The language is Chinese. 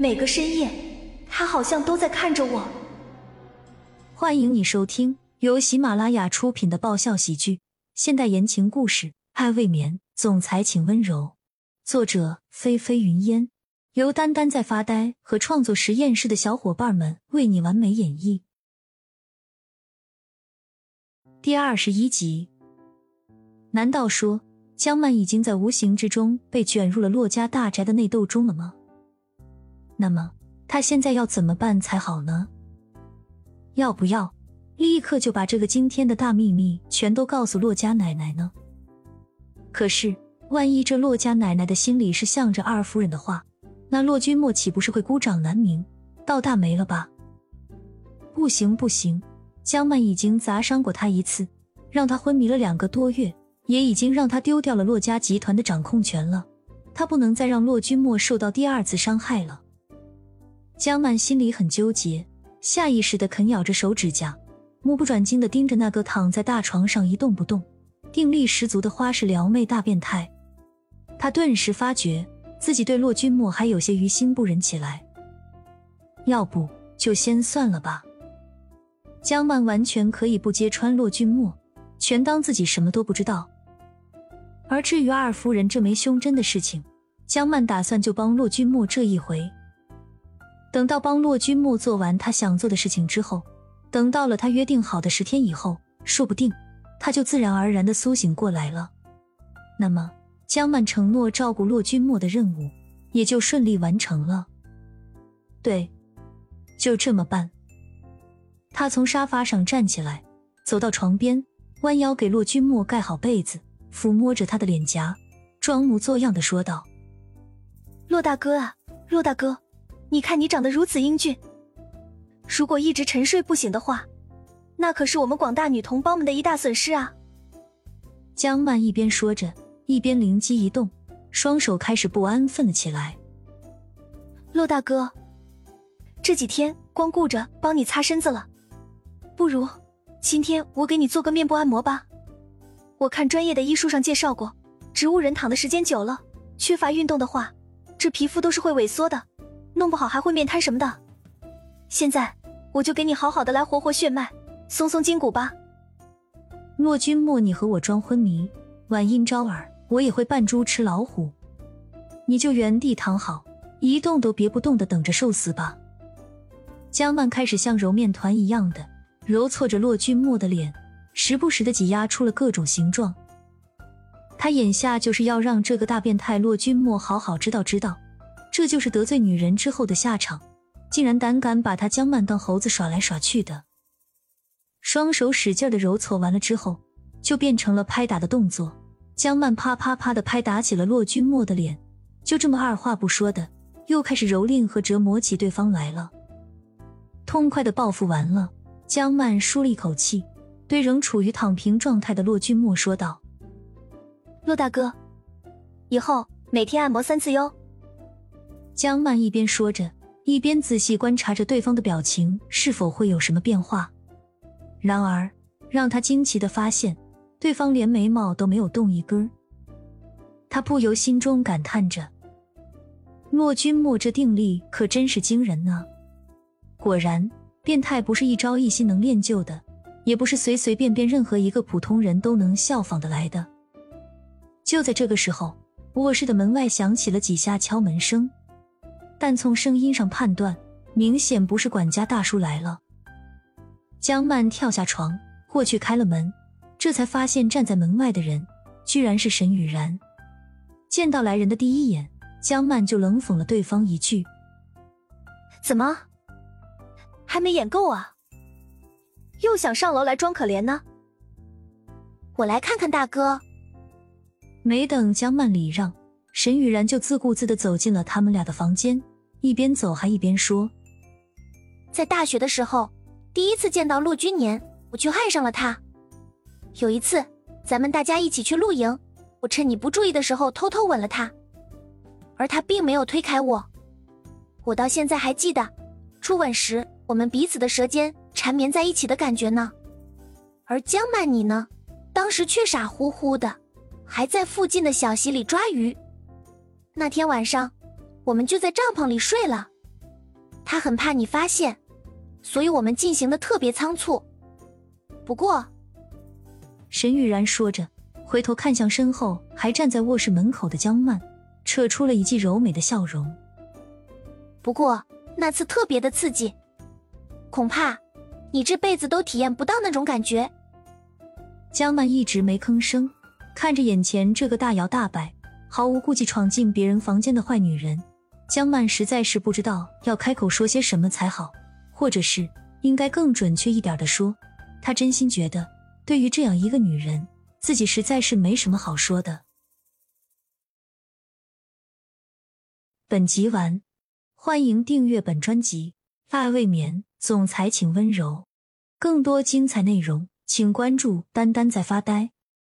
每个深夜，他好像都在看着我。欢迎你收听由喜马拉雅出品的爆笑喜剧、现代言情故事《爱未眠》，总裁请温柔。作者：菲菲云烟，由丹丹在发呆和创作实验室的小伙伴们为你完美演绎。第二十一集，难道说江曼已经在无形之中被卷入了骆家大宅的内斗中了吗？那么他现在要怎么办才好呢？要不要立刻就把这个惊天的大秘密全都告诉骆家奶奶呢？可是万一这骆家奶奶的心里是向着二夫人的话，那骆君墨岂不是会孤掌难鸣，倒大霉了吧？不行不行！江曼已经砸伤过他一次，让他昏迷了两个多月，也已经让他丢掉了骆家集团的掌控权了。他不能再让骆君墨受到第二次伤害了。江曼心里很纠结，下意识的啃咬着手指甲，目不转睛的盯着那个躺在大床上一动不动、定力十足的花式撩妹大变态。他顿时发觉自己对骆君墨还有些于心不忍起来。要不就先算了吧。江曼完全可以不揭穿骆君墨，全当自己什么都不知道。而至于二夫人这枚胸针的事情，江曼打算就帮骆君墨这一回。等到帮骆君莫做完他想做的事情之后，等到了他约定好的十天以后，说不定他就自然而然的苏醒过来了。那么，江曼承诺照顾骆君莫的任务也就顺利完成了。对，就这么办。他从沙发上站起来，走到床边，弯腰给骆君莫盖好被子，抚摸着他的脸颊，装模作样的说道：“骆大哥啊，骆大哥，你看你长得如此英俊，如果一直沉睡不醒的话，那可是我们广大女同胞们的一大损失啊！”江曼一边说着，一边灵机一动，双手开始不安分了起来。骆大哥，这几天光顾着帮你擦身子了。不如今天我给你做个面部按摩吧。我看专业的医书上介绍过，植物人躺的时间久了，缺乏运动的话，这皮肤都是会萎缩的，弄不好还会面瘫什么的。现在我就给你好好的来活活血脉，松松筋骨吧。骆君莫，你和我装昏迷，晚阴招耳，我也会扮猪吃老虎。你就原地躺好，一动都别不动的等着受死吧。江曼开始像揉面团一样的。揉搓着骆君莫的脸，时不时的挤压出了各种形状。他眼下就是要让这个大变态骆君莫好好知道知道，这就是得罪女人之后的下场。竟然胆敢把他江曼当猴子耍来耍去的。双手使劲的揉搓完了之后，就变成了拍打的动作。江曼啪啪啪的拍打起了骆君墨的脸，就这么二话不说的，又开始蹂躏和折磨起对方来了。痛快的报复完了。江曼舒了一口气，对仍处于躺平状态的骆君墨说道：“骆大哥，以后每天按摩三次哟。”江曼一边说着，一边仔细观察着对方的表情是否会有什么变化。然而，让他惊奇的发现，对方连眉毛都没有动一根。他不由心中感叹着：“莫君莫这定力可真是惊人呢！”果然。变态不是一朝一夕能练就的，也不是随随便便任何一个普通人都能效仿的来的。就在这个时候，卧室的门外响起了几下敲门声，但从声音上判断，明显不是管家大叔来了。江曼跳下床，过去开了门，这才发现站在门外的人居然是沈雨然。见到来人的第一眼，江曼就冷讽了对方一句：“怎么？”还没演够啊！又想上楼来装可怜呢？我来看看大哥。没等江曼礼让，沈雨然就自顾自的走进了他们俩的房间，一边走还一边说：“在大学的时候，第一次见到陆君年，我就爱上了他。有一次，咱们大家一起去露营，我趁你不注意的时候偷偷吻了他，而他并没有推开我。我到现在还记得，初吻时。”我们彼此的舌尖缠绵在一起的感觉呢，而江曼你呢，当时却傻乎乎的，还在附近的小溪里抓鱼。那天晚上，我们就在帐篷里睡了，他很怕你发现，所以我们进行的特别仓促。不过，沈雨然说着，回头看向身后还站在卧室门口的江曼，扯出了一记柔美的笑容。不过那次特别的刺激，恐怕你这辈子都体验不到那种感觉。江曼一直没吭声，看着眼前这个大摇大摆、毫无顾忌闯进别人房间的坏女人，江曼实在是不知道要开口说些什么才好，或者是应该更准确一点的说，她真心觉得，对于这样一个女人，自己实在是没什么好说的。本集完，欢迎订阅本专辑《爱未眠》，总裁请温柔。更多精彩内容。请关注“丹丹在发呆”。